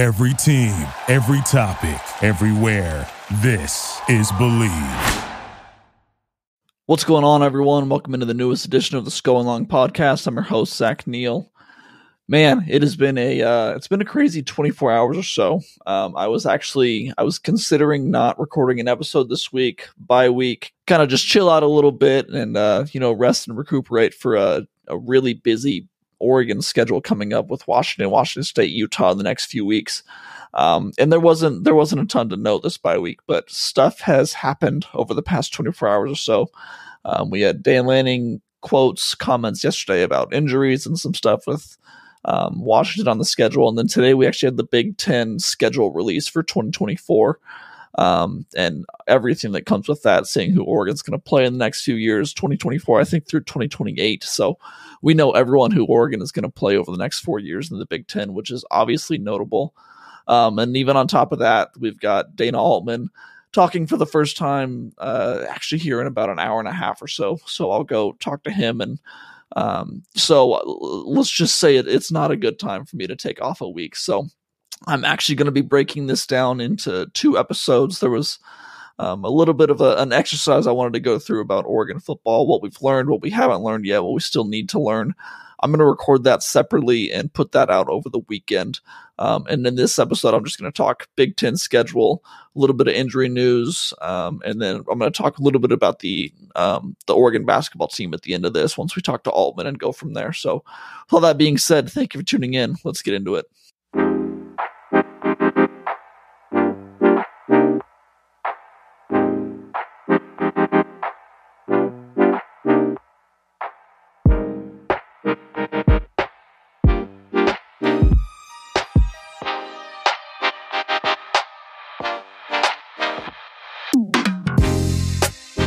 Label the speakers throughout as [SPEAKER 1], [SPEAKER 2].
[SPEAKER 1] Every team, every topic, everywhere. This is Believe.
[SPEAKER 2] What's going on, everyone? Welcome into the newest edition of the Going Long podcast. I'm your host, Zach Neel. Man, it has been a uh, it's been a crazy 24 hours or so. Um, I was actually I was considering not recording an episode this week, by week, kind of just chill out a little bit and uh, you know rest and recuperate for a, a really busy Oregon schedule coming up with Washington, Washington State, Utah in the next few weeks. Um, and there wasn't there wasn't a ton to note this bye week, but stuff has happened over the past 24 hours or so. Um, we had Dan Lanning quotes, comments yesterday about injuries and some stuff with um, Washington on the schedule, and then today we actually had the Big Ten schedule release for 2024. Um, and everything that comes with that, seeing who Oregon's going to play in the next few years, 2024, I think through 2028. So we know everyone who Oregon is going to play over the next four years in the Big Ten, which is obviously notable. Um, and even on top of that, we've got Dana Altman talking for the first time, uh, actually here in about an hour and a half or so. So I'll go talk to him. And um, so let's just say it, it's not a good time for me to take off a week. So I'm actually going to be breaking this down into two episodes. There was um, a little bit of a, an exercise I wanted to go through about Oregon football, what we've learned, what we haven't learned yet, what we still need to learn. I'm going to record that separately and put that out over the weekend. Um, and in this episode, I'm just going to talk Big Ten schedule, a little bit of injury news, um, and then I'm going to talk a little bit about the um, the Oregon basketball team at the end of this. Once we talk to Altman and go from there. So, with all that being said, thank you for tuning in. Let's get into it.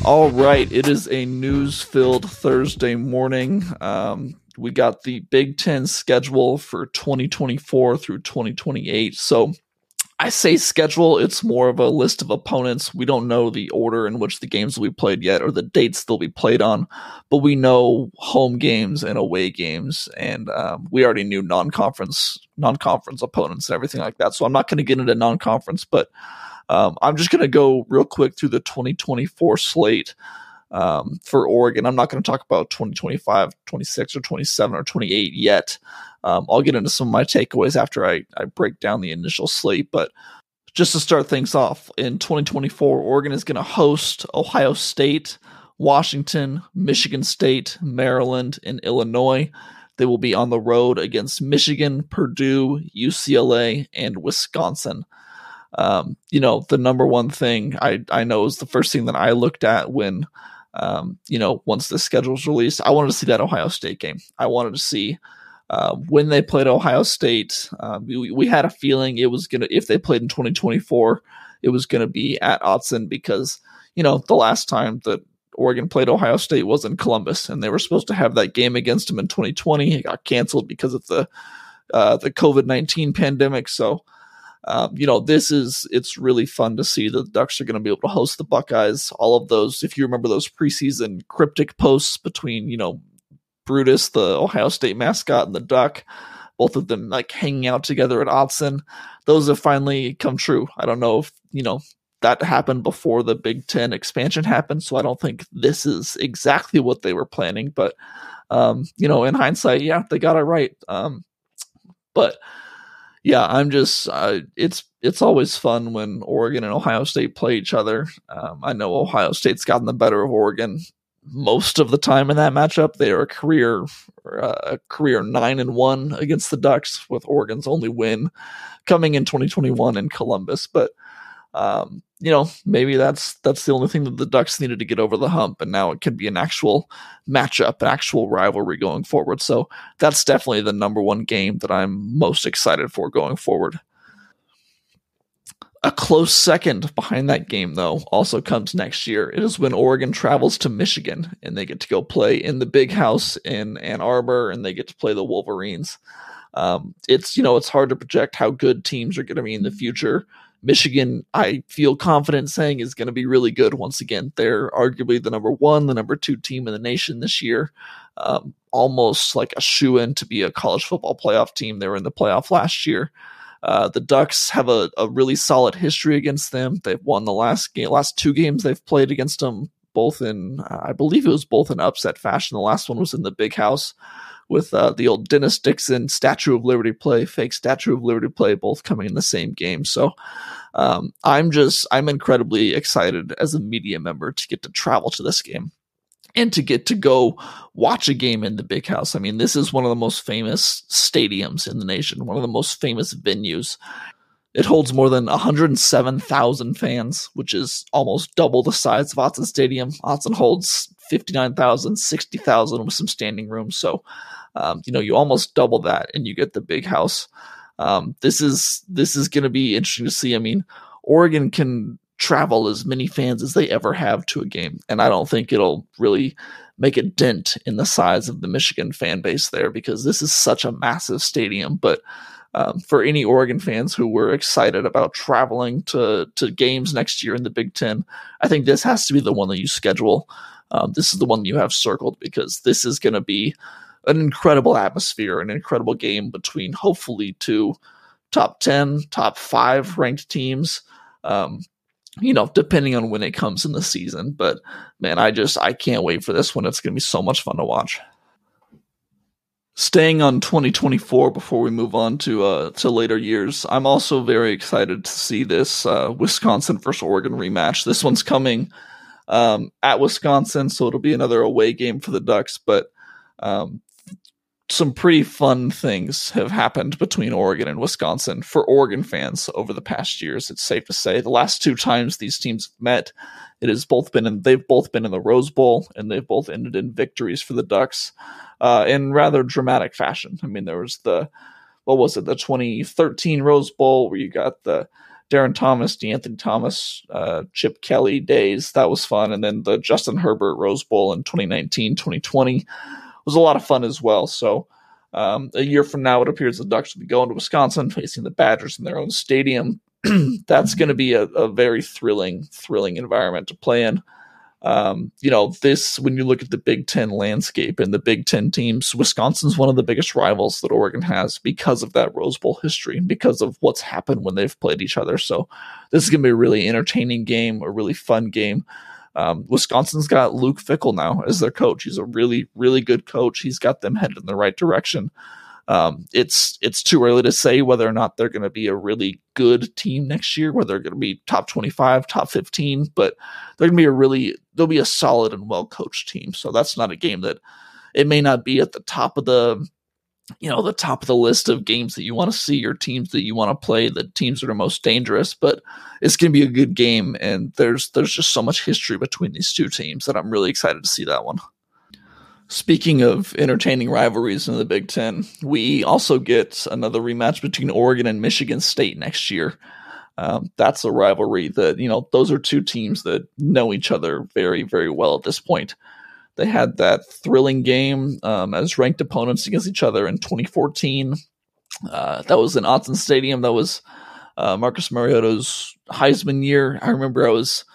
[SPEAKER 2] All right, it is a news filled Thursday morning. Um, we got the Big Ten schedule for 2024 through 2028. So I say schedule, it's more of a list of opponents. We don't know the order in which the games will be played yet or the dates they'll be played on, but we know home games and away games, and um, we already knew non conference non conference opponents and everything like that. So I'm not going to get into non conference, but um, I'm just going to go real quick through the 2024 slate um, for Oregon. I'm not going to talk about 2025, 26, or 27 or 28 yet. Um, I'll get into some of my takeaways after I, I break down the initial slate. But just to start things off, in 2024, Oregon is going to host Ohio State, Washington, Michigan State, Maryland, and Illinois. They will be on the road against Michigan, Purdue, UCLA, and Wisconsin um, you know, the number one thing I, I know is the first thing that I looked at when, um, you know, once the schedule's released, I wanted to see that Ohio State game. I wanted to see uh, when they played Ohio State. Uh, we, we had a feeling it was to, if they played in 2024, it was to be at Autzen because, you know, the last time that Oregon played Ohio State was in Columbus, and they were supposed to have that game against them in 2020. It got canceled because of the uh, the COVID 19 pandemic. So, um, you know, this is it's really fun to see that the Ducks are going to be able to host the Buckeyes. All of those, if you remember those preseason cryptic posts between you know Brutus, the Ohio State mascot, and the Duck, both of them like hanging out together at Autzen. those have finally come true. I don't know if you know that happened before the Big Ten expansion happened, so I don't think this is exactly what they were planning. But um, you know, in hindsight, yeah, they got it right. Um, but yeah, I'm just uh, it's it's always fun when Oregon and Ohio State play each other. Um, I know Ohio State's gotten the better of Oregon most of the time in that matchup. They are a career uh, career nine and one against the Ducks, with Oregon's only win coming in 2021 in Columbus. But um, you know, maybe that's that's the only thing that the Ducks needed to get over the hump, and now it could be an actual matchup, an actual rivalry going forward. So that's definitely the number one game that I'm most excited for going forward. A close second behind that game, though, also comes next year. It is when Oregon travels to Michigan and they get to go play in the big house in Ann Arbor and they get to play the Wolverines. Um, it's you know it's hard to project how good teams are going to be in the future Michigan, I feel confident saying, is going to be really good once again. They're arguably the number one, the number two team in the nation this year. Um, almost like a shoe in to be a college football playoff team. They were in the playoff last year. Uh, the Ducks have a, a really solid history against them. They've won the last game, last two games they've played against them, both in, uh, I believe it was both in upset fashion. The last one was in the big house with uh, the old Dennis Dixon Statue of Liberty play, fake Statue of Liberty play, both coming in the same game. So um, I'm just, I'm incredibly excited as a media member to get to travel to this game and to get to go watch a game in the big house. I mean, this is one of the most famous stadiums in the nation, one of the most famous venues. It holds more than 107,000 fans, which is almost double the size of Autzen Stadium. Autzen holds 59,000, 60,000 with some standing room. So, um, you know, you almost double that and you get the big house. Um, this is this is going to be interesting to see. I mean, Oregon can travel as many fans as they ever have to a game. And I don't think it'll really make a dent in the size of the Michigan fan base there because this is such a massive stadium. But um, for any Oregon fans who were excited about traveling to, to games next year in the Big Ten, I think this has to be the one that you schedule. Um, this is the one you have circled because this is going to be an incredible atmosphere, an incredible game between hopefully two top 10, top five ranked teams. Um, you know, depending on when it comes in the season. But man, I just I can't wait for this one. It's going to be so much fun to watch. Staying on 2024 before we move on to uh, to later years, I'm also very excited to see this uh, Wisconsin versus Oregon rematch. This one's coming um, at Wisconsin, so it'll be another away game for the Ducks. But um, some pretty fun things have happened between Oregon and Wisconsin for Oregon fans over the past years. It's safe to say the last two times these teams met, it has both been in they've both been in the Rose Bowl and they've both ended in victories for the Ducks uh, in rather dramatic fashion. I mean, there was the what was it the 2013 Rose Bowl where you got the Darren Thomas, DeAnthony Thomas, uh, Chip Kelly days. That was fun. And then the Justin Herbert Rose Bowl in 2019, 2020 was a lot of fun as well. So um, a year from now, it appears the Ducks will be going to Wisconsin, facing the Badgers in their own stadium. That's going to be a, a, very thrilling, thrilling environment to play in. Um, you know, this when you look at the Big Ten landscape and the Big Ten teams, Wisconsin's one of the biggest rivals that Oregon has because of that Rose Bowl history, and because of what's happened when they've played each other. So this is going to be a really entertaining game, a really fun game. Um, Wisconsin's got Luke Fickell now as their coach. He's a really, really good coach. He's got them headed in the right direction. Um, it's it's too early to say whether or not they're going to be a really good team next year, whether they're going to be top twenty five, top fifteen, but they're going to be a really they'll be a solid and well coached team. So that's not a game that it may not be at the top of the you know the top of the list of games that you want to see or teams that you want to play the teams that are most dangerous but it's going to be a good game and there's there's just so much history between these two teams that i'm really excited to see that one. Speaking of entertaining rivalries in the big ten we also get another rematch between oregon and michigan state next year. Um, that's a rivalry that you know those are two teams that know each other very very well at this point they had that thrilling game um, as ranked opponents against each other in 2014. Uh, that was in Autzen Stadium. That was uh, Marcus Mariota's Heisman year. I remember I was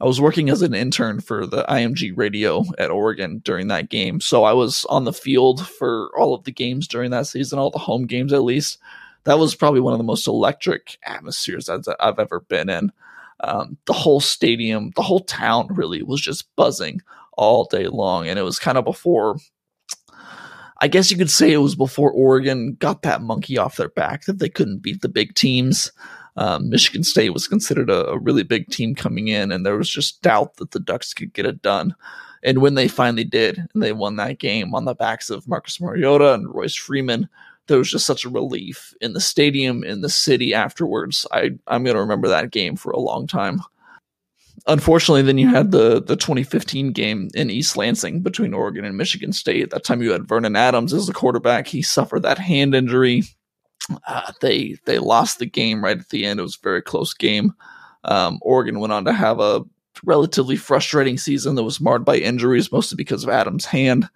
[SPEAKER 2] I was working as an intern for the IMG radio at Oregon during that game, so I was on the field for all of the games during that season, all the home games at least. That was probably one of the most electric atmospheres I've ever been in. Um, the whole stadium, the whole town really was just buzzing all day long. And it was kind of before, I guess you could say it was before Oregon got that monkey off their back that they couldn't beat the big teams. Um, Michigan State was considered a, a, really big team coming in, and there was just doubt that the Ducks could get it done. And when they finally did, and they won that game on the backs of Marcus Mariota and Royce Freeman, there was just such a relief in the stadium, in the city afterwards. I, I'm going to remember that game for a long time unfortunately, then you had the the 2015 game in East Lansing between Oregon and Michigan State. That time, you had Vernon Adams as the quarterback. He suffered that hand injury. Uh, they they lost the game right at the end. It was a very close game. Um, Oregon went on to have a relatively frustrating season that was marred by injuries, mostly because of Adams' hand.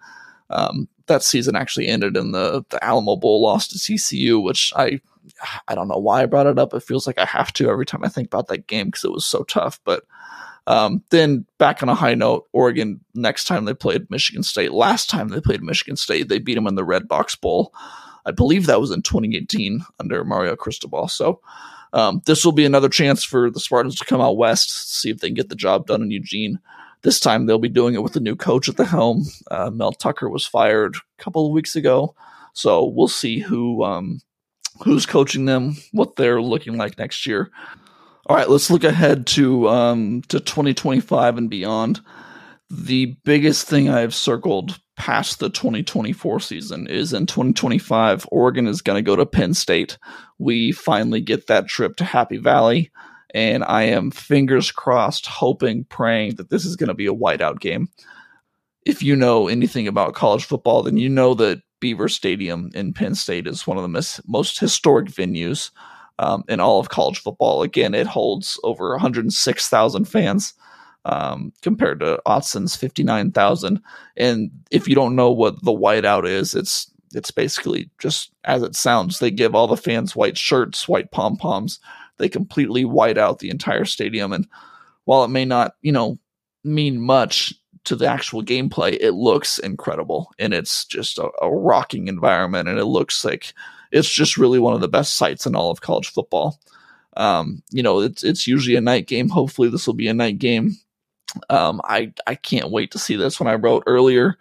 [SPEAKER 2] Um, that season actually ended in the the Alamo Bowl loss to TCU, which I I don't know why I brought it up. It feels like I have to every time I think about that game because it was so tough. But um, then back on a high note, Oregon next time they played Michigan State. Last time they played Michigan State, they beat them in the Redbox Bowl. I believe that was in 2018 under Mario Cristobal. So um, this will be another chance for the Spartans to come out west, see if they can get the job done in Eugene. This time they'll be doing it with a new coach at the helm. Uh, Mel Tucker was fired a couple of weeks ago, so we'll see who um, who's coaching them, what they're looking like next year. All right, let's look ahead to um, to 2025 and beyond. The biggest thing I've circled past the 2024 season is in 2025, Oregon is going to go to Penn State. We finally get that trip to Happy Valley, and I am fingers crossed, hoping, praying that this is going to be a whiteout game. If you know anything about college football, then you know that Beaver Stadium in Penn State is one of the most historic venues um, in all of college football. Again, it holds over 106,000 fans um, compared to Autzen's 59,000. And if you don't know what the whiteout is, it's it's basically just as it sounds. They give all the fans white shirts, white pom poms. They completely white out the entire stadium. And while it may not, you know, mean much to the actual gameplay, it looks incredible. And it's just a, a rocking environment. And it looks like it's just really one of the best sites in all of college football. Um, you know, it's it's usually a night game. Hopefully, this will be a night game. Um, I I can't wait to see this. When I wrote earlier,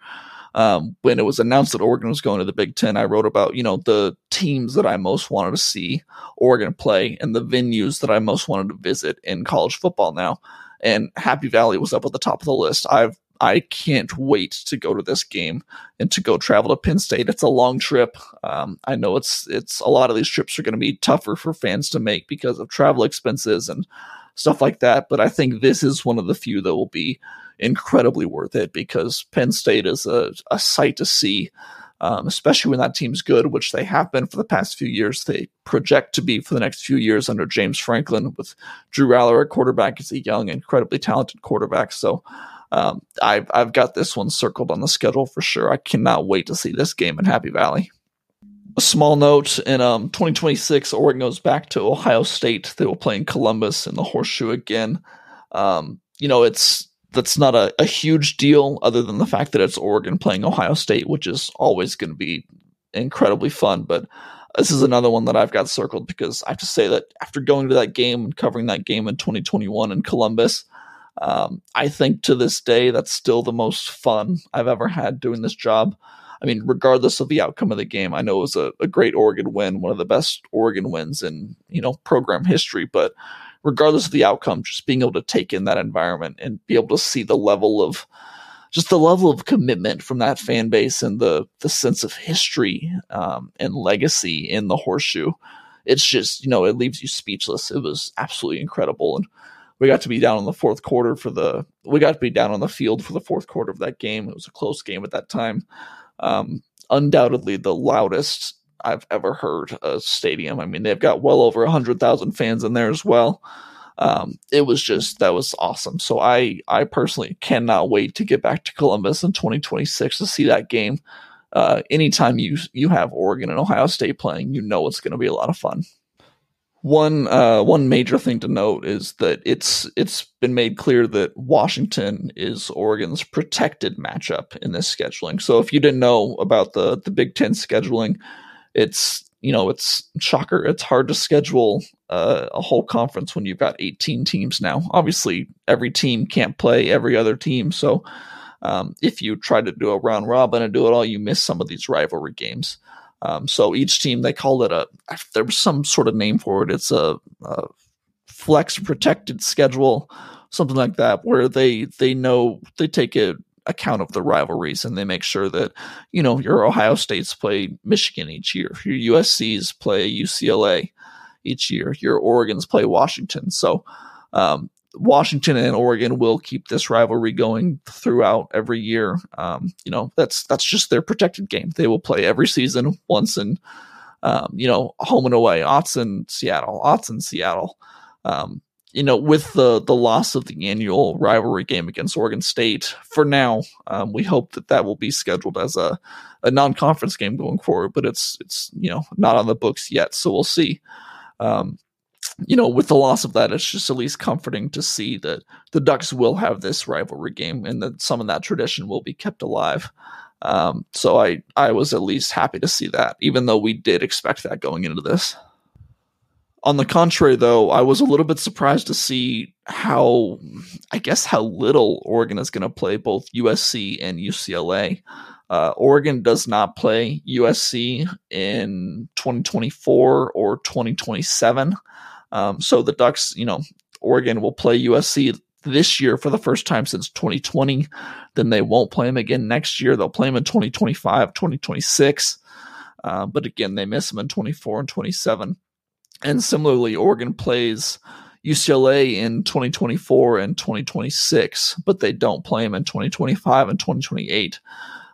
[SPEAKER 2] um, when it was announced that Oregon was going to the Big Ten, I wrote about you know the teams that I most wanted to see Oregon play and the venues that I most wanted to visit in college football now. And Happy Valley was up at the top of the list. I've I can't wait to go to this game and to go travel to Penn State. It's a long trip. Um, I know it's it's a lot of these trips are going to be tougher for fans to make because of travel expenses and stuff like that. But I think this is one of the few that will be incredibly worth it because Penn State is a, a sight to see, um, especially when that team's good, which they have been for the past few years. They project to be for the next few years under James Franklin with Drew Allar at quarterback. He's a young, incredibly talented quarterback. So um, I've I've got this one circled on the schedule for sure. I cannot wait to see this game in Happy Valley. A small note in um, 2026, Oregon goes back to Ohio State. They will play in Columbus in the Horseshoe again. Um, you know, it's that's not a, a huge deal other than the fact that it's Oregon playing Ohio State, which is always going to be incredibly fun. But this is another one that I've got circled because I have to say that after going to that game and covering that game in 2021 in Columbus, um, I think to this day, that's still the most fun I've ever had doing this job. I mean, regardless of the outcome of the game, I know it was a, a great Oregon win, one of the best Oregon wins in you know program history. But regardless of the outcome, just being able to take in that environment and be able to see the level of just the level of commitment from that fan base and the the sense of history um, and legacy in the horseshoe, it's just you know it leaves you speechless. It was absolutely incredible and we got to be down in the fourth quarter for the we got to be down on the field for the fourth quarter of that game. It was a close game at that time. Um, undoubtedly the loudest I've ever heard a stadium. I mean, they've got well over a hundred thousand fans in there as well. Um, it was just that was awesome. So I I personally cannot wait to get back to Columbus in 2026 to see that game. Uh, anytime you you have Oregon and Ohio State playing, you know it's going to be a lot of fun. One uh, one major thing to note is that it's it's been made clear that Washington is Oregon's protected matchup in this scheduling. So if you didn't know about the the Big Ten scheduling, it's you know it's shocker. It's hard to schedule uh, a whole conference when you've got 18 teams now. Obviously, every team can't play every other team, so um, if you try to do a round robin and do it all, you miss some of these rivalry games. Um, so each team they called it a there was some sort of name for it. It's a, a flex protected schedule, something like that, where they they know they take a account of the rivalries and they make sure that you know your Ohio States play Michigan each year, your USC's play UCLA each year, your Oregon's play Washington. So um, Washington and Oregon will keep this rivalry going throughout every year. Um, you know, that's that's just their protected game. They will play every season once in, um, you know, home and away. Autzen, Seattle, Autzen, Seattle. Um, you know, with the the loss of the annual rivalry game against Oregon State, for now, um, we hope that that will be scheduled as a a non conference game going forward. But it's it's you know not on the books yet, so we'll see. Um, you know, with the loss of that, it's just at least comforting to see that the Ducks will have this rivalry game and that some of that tradition will be kept alive. Um, so I I was at least happy to see that, even though we did expect that going into this. On the contrary, though, I was a little bit surprised to see how, I guess, how little Oregon is going to play both USC and UCLA. Uh, Oregon does not play USC in 2024 or 2027. Um, so the Ducks, you know, Oregon will play USC this year for the first time since 2020. Then they won't play them again next year. They'll play them in 2025, 2026. Uh, but again, they miss them in 24 and 27. And similarly, Oregon plays UCLA in 2024 and 2026, but they don't play them in 2025 and 2028.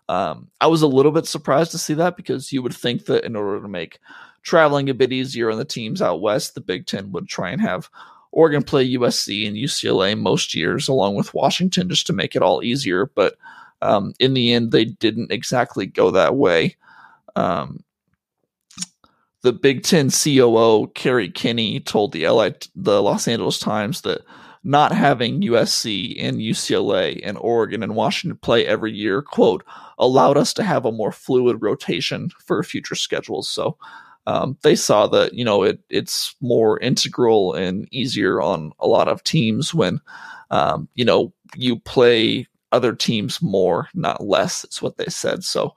[SPEAKER 2] Um, I was a little bit surprised to see that because you would think that in order to make traveling a bit easier on the teams out west, the Big Ten would try and have Oregon play USC and UCLA most years, along with Washington, just to make it all easier. But um, in the end, they didn't exactly go that way. Um, the Big Ten COO Kerry Kenny told the LA, the Los Angeles Times that not having USC and UCLA and Oregon and Washington play every year, quote, allowed us to have a more fluid rotation for future schedules. So um, they saw that you know it it's more integral and easier on a lot of teams when um, you know you play other teams more, not less. It's what they said. So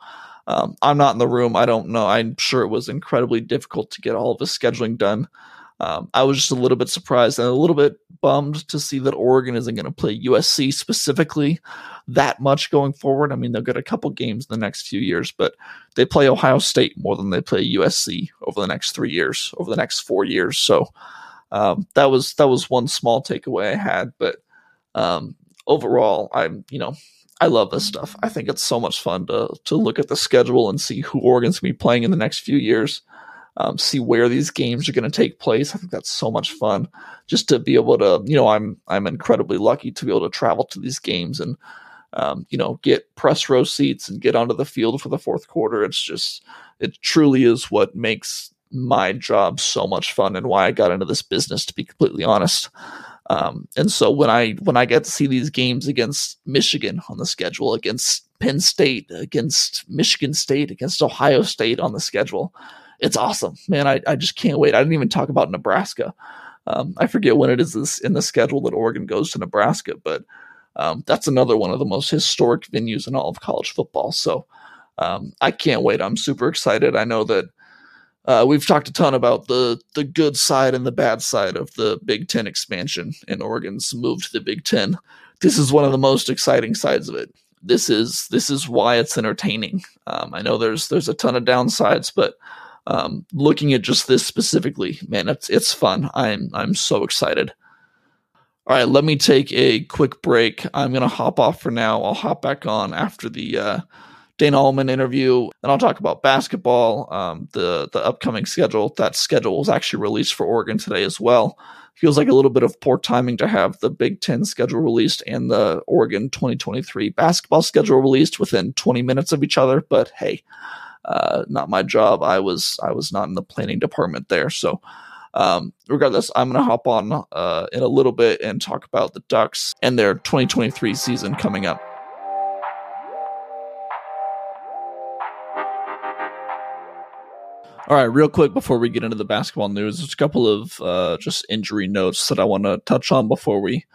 [SPEAKER 2] um, I'm not in the room. I don't know. I'm sure it was incredibly difficult to get all of the scheduling done. Um, I was just a little bit surprised and a little bit bummed to see that Oregon isn't going to play USC specifically that much going forward. I mean, they'll get a couple games in the next few years, but they play Ohio State more than they play USC over the next three years, over the next four years. So um, that was that was one small takeaway I had. But um, overall, I'm you know I love this stuff. I think it's so much fun to to look at the schedule and see who Oregon's gonna be playing in the next few years. Um, see where these games are going to take place. I think that's so much fun just to be able to, you know, I'm I'm incredibly lucky to be able to travel to these games and, um, you know, get press row seats and get onto the field for the fourth quarter. It's just, it truly is what makes my job so much fun and why I got into this business. To be completely honest, um, and so when I when I get to see these games against Michigan on the schedule, against Penn State, against Michigan State, against Ohio State on the schedule, it's awesome, man. I, I just can't wait. I didn't even talk about Nebraska. Um, I forget when it is in the schedule that Oregon goes to Nebraska, but um, that's another one of the most historic venues in all of college football. So um, I can't wait. I'm super excited. I know that uh, we've talked a ton about the the good side and the bad side of the Big Ten expansion and Oregon's move to the Big Ten. This is one of the most exciting sides of it. This is this is why it's entertaining. Um, I know there's there's a ton of downsides, but um, looking at just this specifically, man, it's it's fun. I'm I'm so excited. All right, let me take a quick break. I'm gonna hop off for now. I'll hop back on after the uh, Dana Altman interview, and I'll talk about basketball, um, the the upcoming schedule. That schedule was actually released for Oregon today as well. Feels like a little bit of poor timing to have the Big Ten schedule released and the Oregon 2023 basketball schedule released within 20 minutes of each other. But hey, uh, not my job. I was I was not in the planning department there, so. Um, regardless, I'm going to hop on uh, in a little bit and talk about the Ducks and their 2023 season coming up. All right, real quick before we get into the basketball news, there's a couple of uh, just injury notes that I want to touch on before we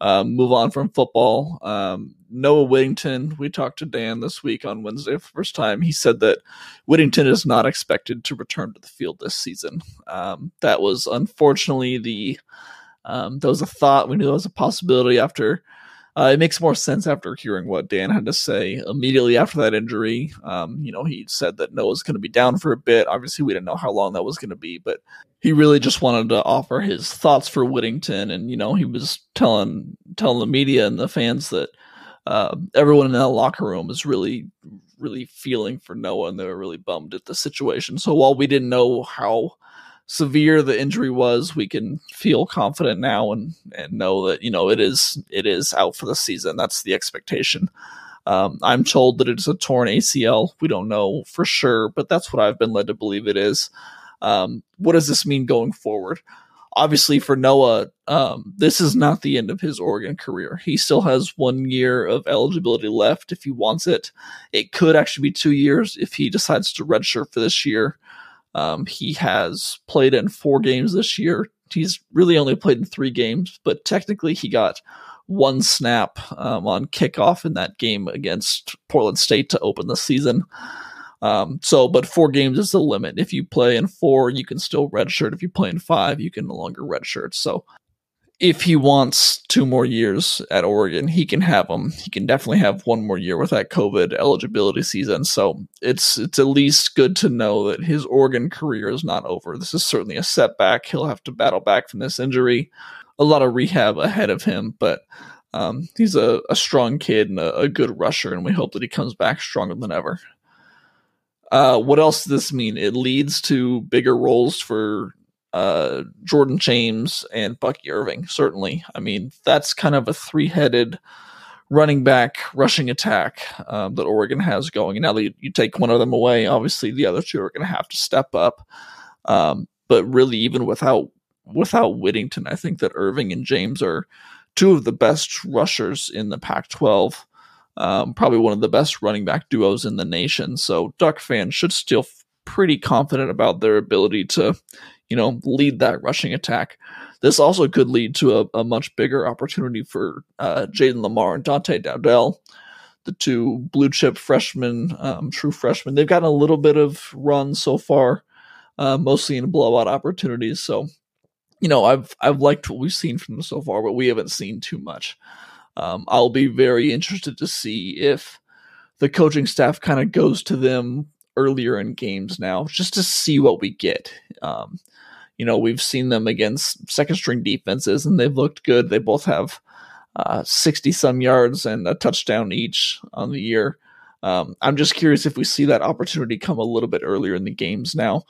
[SPEAKER 2] uh, move on from football. Um, Noah Whittington, we talked to Dan this week on Wednesday for the first time. He said that Whittington is not expected to return to the field this season. Um, that was unfortunately the um, that was a thought. We knew that was a possibility after uh, it makes more sense after hearing what Dan had to say immediately after that injury. Um, you know, he said that Noah's going to be down for a bit. Obviously, we didn't know how long that was going to be, but he really just wanted to offer his thoughts for Whittington, and you know, he was telling telling the media and the fans that uh, everyone in that locker room is really, really feeling for Noah, and they were really bummed at the situation. So while we didn't know how severe the injury was, we can feel confident now and and know that you know it is it is out for the season. That's the expectation. Um, I'm told that it's a torn ACL. We don't know for sure, but that's what I've been led to believe it is. Um, what does this mean going forward? obviously for Noah, um, this is not the end of his Oregon career. He still has one year of eligibility left if he wants it. It could actually be two years if he decides to redshirt for this year. Um, he has played in four games this year. He's really only played in three games, but technically he got one snap um, on kickoff in that game against Portland State to open the season. Um, so, but four games is the limit. If you play in four, you can still redshirt. If you play in five, you can no longer redshirt. So, if he wants two more years at Oregon, he can have them. He can definitely have one more year with that COVID eligibility season. So it's it's at least good to know that his Oregon career is not over. This is certainly a setback. He'll have to battle back from this injury. A lot of rehab ahead of him, but um, he's a, a strong kid and a, a good rusher, and we hope that he comes back stronger than ever. Uh, what else does this mean? It leads to bigger roles for uh, Jordan James and Bucky Irving. Certainly, I mean that's kind of a three-headed running back rushing attack um, that Oregon has going. And now that you, you, take one of them away, obviously the other two are going to have to step up. Um, but really, even without without Whittington, I think that Irving and James are two of the best rushers in the Pac-12. Um, probably one of the best running back duos in the nation. So Duck fans should still pretty confident about their ability to, you know, lead that rushing attack. This also could lead to a, a much bigger opportunity for uh, Jayden Limar and Dante Dowdell, the two blue chip freshmen, um, true freshmen. They've gotten a little bit of run so far, uh, mostly in blowout opportunities. So, you know, I've I've liked what we've seen from them so far, but we haven't seen too much. Um, I'll be very interested to see if the coaching staff kind of goes to them earlier in games now, just to see what we get. Um, you know, we've seen them against second string defenses, and they've looked good. They both have sixty uh, some yards and a touchdown each on the year. Um, I'm just curious if we see that opportunity come a little bit earlier in the games now.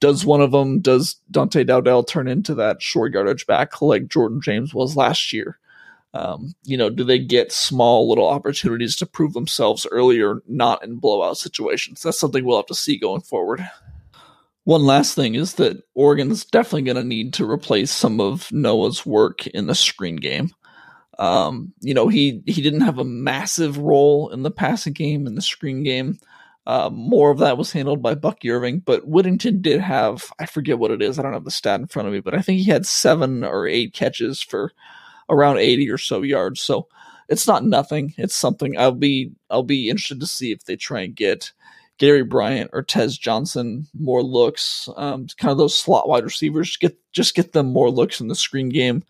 [SPEAKER 2] Does one of them, does Dante Dowdell turn into that short yardage back like Jordan James was last year? Um, you know, do they get small little opportunities to prove themselves earlier, not in blowout situations? That's something we'll have to see going forward. One last thing is that Oregon's definitely going to need to replace some of Noah's work in the screen game. Um, you know, he he didn't have a massive role in the passing game in the screen game. Uh, more of that was handled by Bucky Irving, but Whittington did have I forget what it is. I don't have the stat in front of me, but I think he had seven or eight catches for around 80 or so yards. So it's not nothing. It's something I'll be I'll be interested to see if they try and get Gary Bryant or Tez Johnson more looks. Um, kind of those slot wide receivers. Get just get them more looks in the screen game.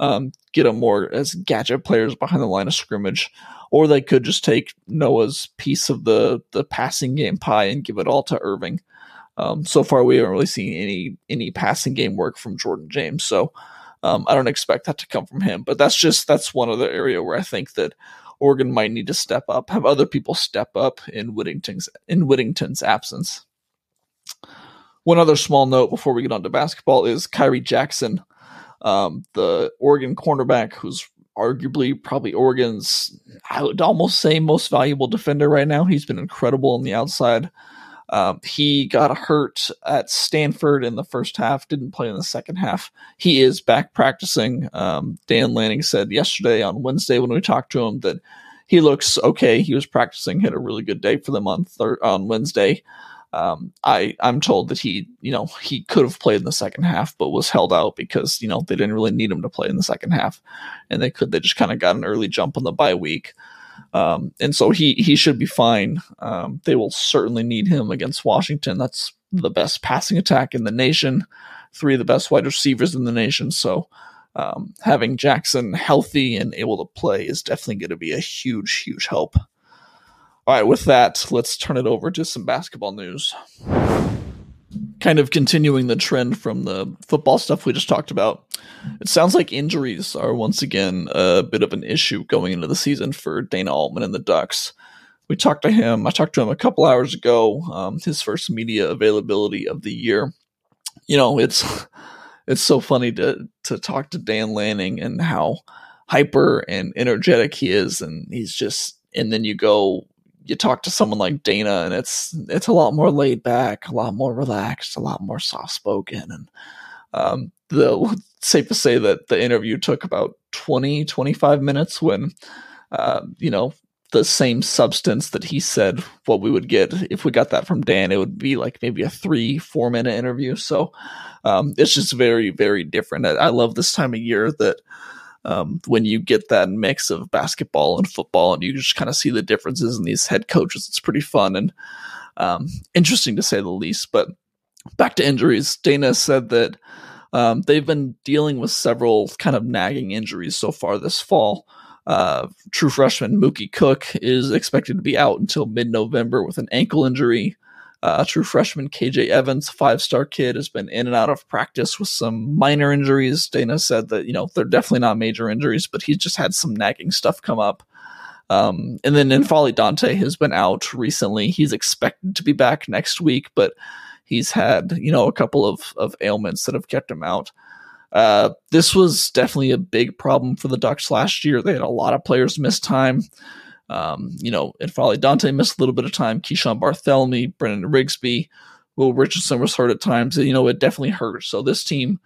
[SPEAKER 2] Um, get them more as gadget players behind the line of scrimmage, or they could just take Noah's piece of the the passing game pie and give it all to Irving. Um, so far, we haven't really seen any any passing game work from Jordan James. So um, I don't expect that to come from him, but that's just that's one other area where I think that Oregon might need to step up, have other people step up in Whittington's in Whittington's absence. One other small note before we get on to basketball is Khyree Jackson, um, the Oregon cornerback, who's arguably probably Oregon's I would almost say most valuable defender right now. He's been incredible on the outside. Um, he got hurt at Stanford in the first half, didn't play in the second half. He is back practicing. Um, Dan Lanning said yesterday on Wednesday when we talked to him that he looks okay. He was practicing, had a really good day for them on thir- on Wednesday. Um, I I'm told that he you know he could have played in the second half, but was held out because you know they didn't really need him to play in the second half, and they could they just kind of got an early jump on the bye week. Um, and so he he should be fine. Um, they will certainly need him against Washington. That's the best passing attack in the nation, three of the best wide receivers in the nation. So um, having Jackson healthy and able to play is definitely going to be a huge, huge help. All right, with that, let's turn it over to some basketball news kind of continuing the trend from the football stuff we just talked about, it sounds like injuries are once again a bit of an issue going into the season for Dana Altman and the Ducks. We talked to him. I talked to him a couple hours ago. Um, his first media availability of the year. You know, it's it's so funny to to talk to Dan Lanning and how hyper and energetic he is, and he's just. And then you go you talk to someone like Dana and it's it's a lot more laid back, a lot more relaxed, a lot more soft spoken, and Um, the safe to say that the interview took about 20, 25 minutes when, uh, you know, the same substance that he said what we would get if we got that from Dan, it would be like maybe a three, four minute interview. So um, it's just very, very different. I, I, love this time of year that um, when you get that mix of basketball and football and you just kind of see the differences in these head coaches. It's pretty fun and um, interesting to say the least. But back to injuries, Dana said that um, they've been dealing with several kind of nagging injuries so far this fall. Uh, true freshman Mookie Cook is expected to be out until mid November with an ankle injury. Uh, true freshman KJ Evans, five star kid, has been in and out of practice with some minor injuries. Dana said that, you know, they're definitely not major injuries, but he's just had some nagging stuff come up. Um, and then N'Faly Dante has been out recently. He's expected to be back next week, but he's had, you know, a couple of, of ailments that have kept him out. Uh, this was definitely a big problem for the Ducks last year. They had a lot of players miss time. Um, you know, N'Faly Dante missed a little bit of time. Keeshawn Barthelemy, Brennan Rigsby, Will Richardson was hurt at times. You know, it definitely hurt. So this team,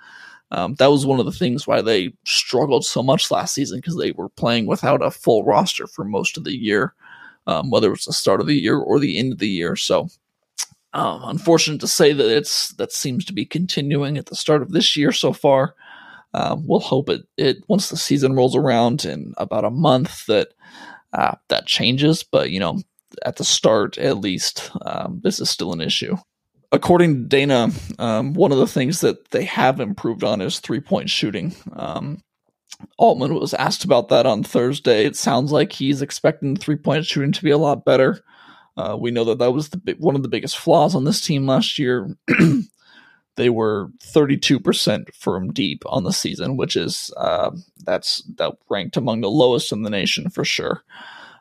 [SPEAKER 2] um, that was one of the things why they struggled so much last season because they were playing without a full roster for most of the year, um, whether it was the start of the year or the end of the year. So um, unfortunate to say that it's that seems to be continuing at the start of this year so far. Um, we'll hope it it once the season rolls around in about a month that uh, that changes. But you know, at the start at least, um, this is still an issue. According to Dana, um, one of the things that they have improved on is three point shooting. Um, Altman was asked about that on Thursday. It sounds like he's expecting three point shooting to be a lot better. Uh, we know that that was the one of the biggest flaws on this team last year. they were 32% from deep on the season, which is uh, that's that ranked among the lowest in the nation for sure.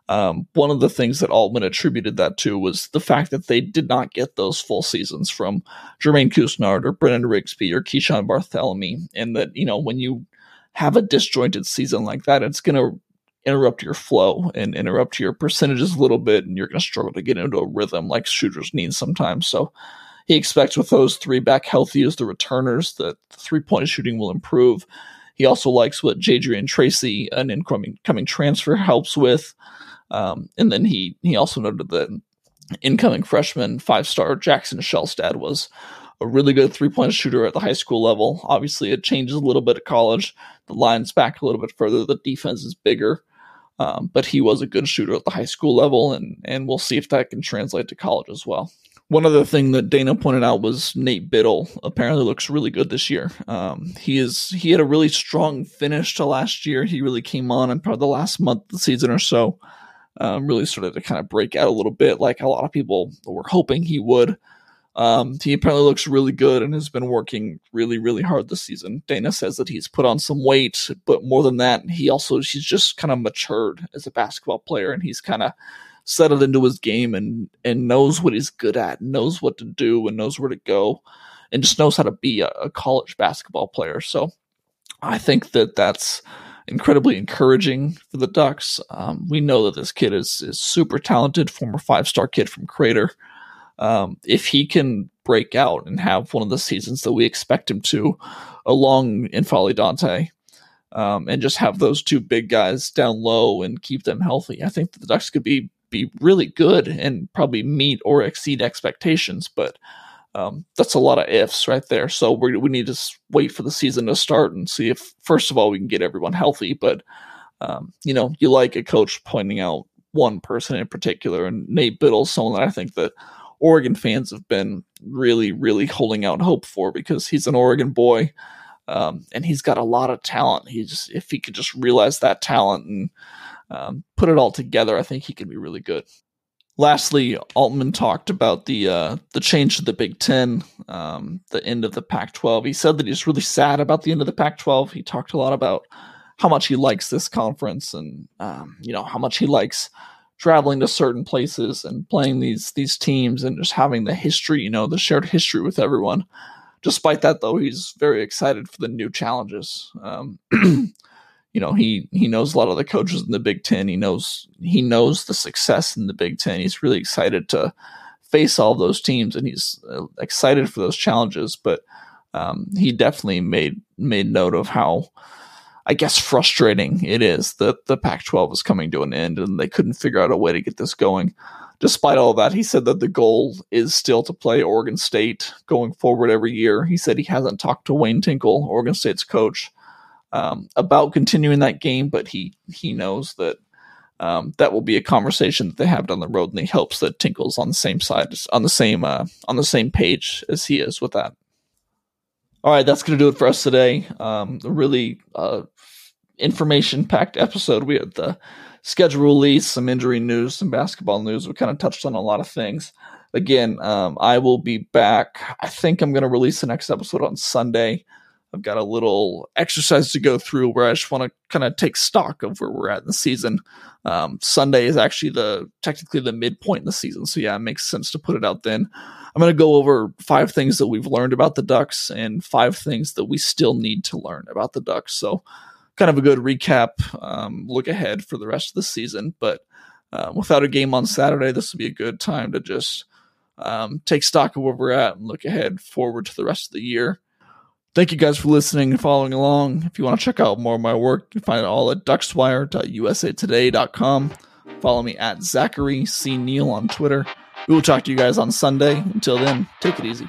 [SPEAKER 2] Um, one of the things that Altman attributed that to was the fact that they did not get those full seasons from Jermaine Couisnard or Brennan Rigsby or Keeshawn Barthelemy, and that you know when you have a disjointed season like that, it's going to interrupt your flow and interrupt your percentages a little bit, and you're going to struggle to get into a rhythm like shooters need sometimes. So he expects with those three back healthy as the returners that three point shooting will improve. He also likes what Jadrian Tracy, an incoming coming transfer, helps with. Um, and then he he also noted that incoming freshman five star Jackson Shelstad was a really good three point shooter at the high school level. Obviously, it changes a little bit at college. The line's back a little bit further. The defense is bigger. Um, but he was a good shooter at the high school level, and and we'll see if that can translate to college as well. One other thing that Dana pointed out was Nate Bittle apparently looks really good this year. Um, he is he had a really strong finish to last year. He really came on in probably the last month of the season or so. Um, really started to kind of break out a little bit, like a lot of people were hoping he would. Um, he apparently looks really good and has been working really, really hard this season. Dana says that he's put on some weight, but more than that, he also he's just kind of matured as a basketball player, and he's kind of settled into his game and and knows what he's good at, knows what to do, and knows where to go, and just knows how to be a, a college basketball player. So, I think that that's incredibly encouraging for the Ducks. Um, we know that this kid is is super talented, former five star kid from Crater um, if he can break out and have one of the seasons that we expect him to, along N'Faly Dante, um, and just have those two big guys down low and keep them healthy, I think the Ducks could be be really good and probably meet or exceed expectations. But um, that's a lot of ifs right there. So we we need to wait for the season to start and see if first of all we can get everyone healthy. But um, you know, you like a coach pointing out one person in particular, and Nate Bittle, someone that I think that Oregon fans have been really, really holding out hope for because he's an Oregon boy. Um, and he's got a lot of talent. He just, if he could just realize that talent and um, put it all together, I think he can be really good. Lastly, Altman talked about the uh, the change to the Big Ten, um, the end of the Pac-12. He said that he's really sad about the end of the Pac-12. He talked a lot about how much he likes this conference and um, you know how much he likes traveling to certain places and playing these these teams and just having the history, you know, the shared history with everyone. Despite that, though, he's very excited for the new challenges. Um, you know, he he knows a lot of the coaches in the Big Ten. He knows he knows the success in the Big Ten. He's really excited to face all those teams, and he's uh, excited for those challenges. But um, he definitely made made note of how I guess frustrating it is that the Pac-12 is coming to an end and they couldn't figure out a way to get this going. Despite all that, he said that the goal is still to play Oregon State going forward every year. He said he hasn't talked to Wayne Tinkle, Oregon State's coach, um, about continuing that game, but he he knows that um, that will be a conversation that they have down the road, and he hopes that Tinkle's on the same side, on the same uh, on the same page as he is with that. All right, that's going to do it for us today. Um, a really uh, information packed episode. We had the schedule release, some injury news, some basketball news. We kind of touched on a lot of things. Again, um, I will be back. I think I'm going to release the next episode on Sunday. I've got a little exercise to go through where I just want to kind of take stock of where we're at in the season. Um, Sunday is actually the technically the midpoint in the season, so yeah, it makes sense to put it out then. I'm going to go over five things that we've learned about the Ducks and five things that we still need to learn about the Ducks. So, kind of a good recap, um, look ahead for the rest of the season. But uh, without a game on Saturday, this would be a good time to just um, take stock of where we're at and look ahead forward to the rest of the year. Thank you guys for listening and following along. If you want to check out more of my work, you can find it all at duckswire.usatoday.com. Follow me at Zachary C. Neel on Twitter. We will talk to you guys on Sunday. Until then, take it easy.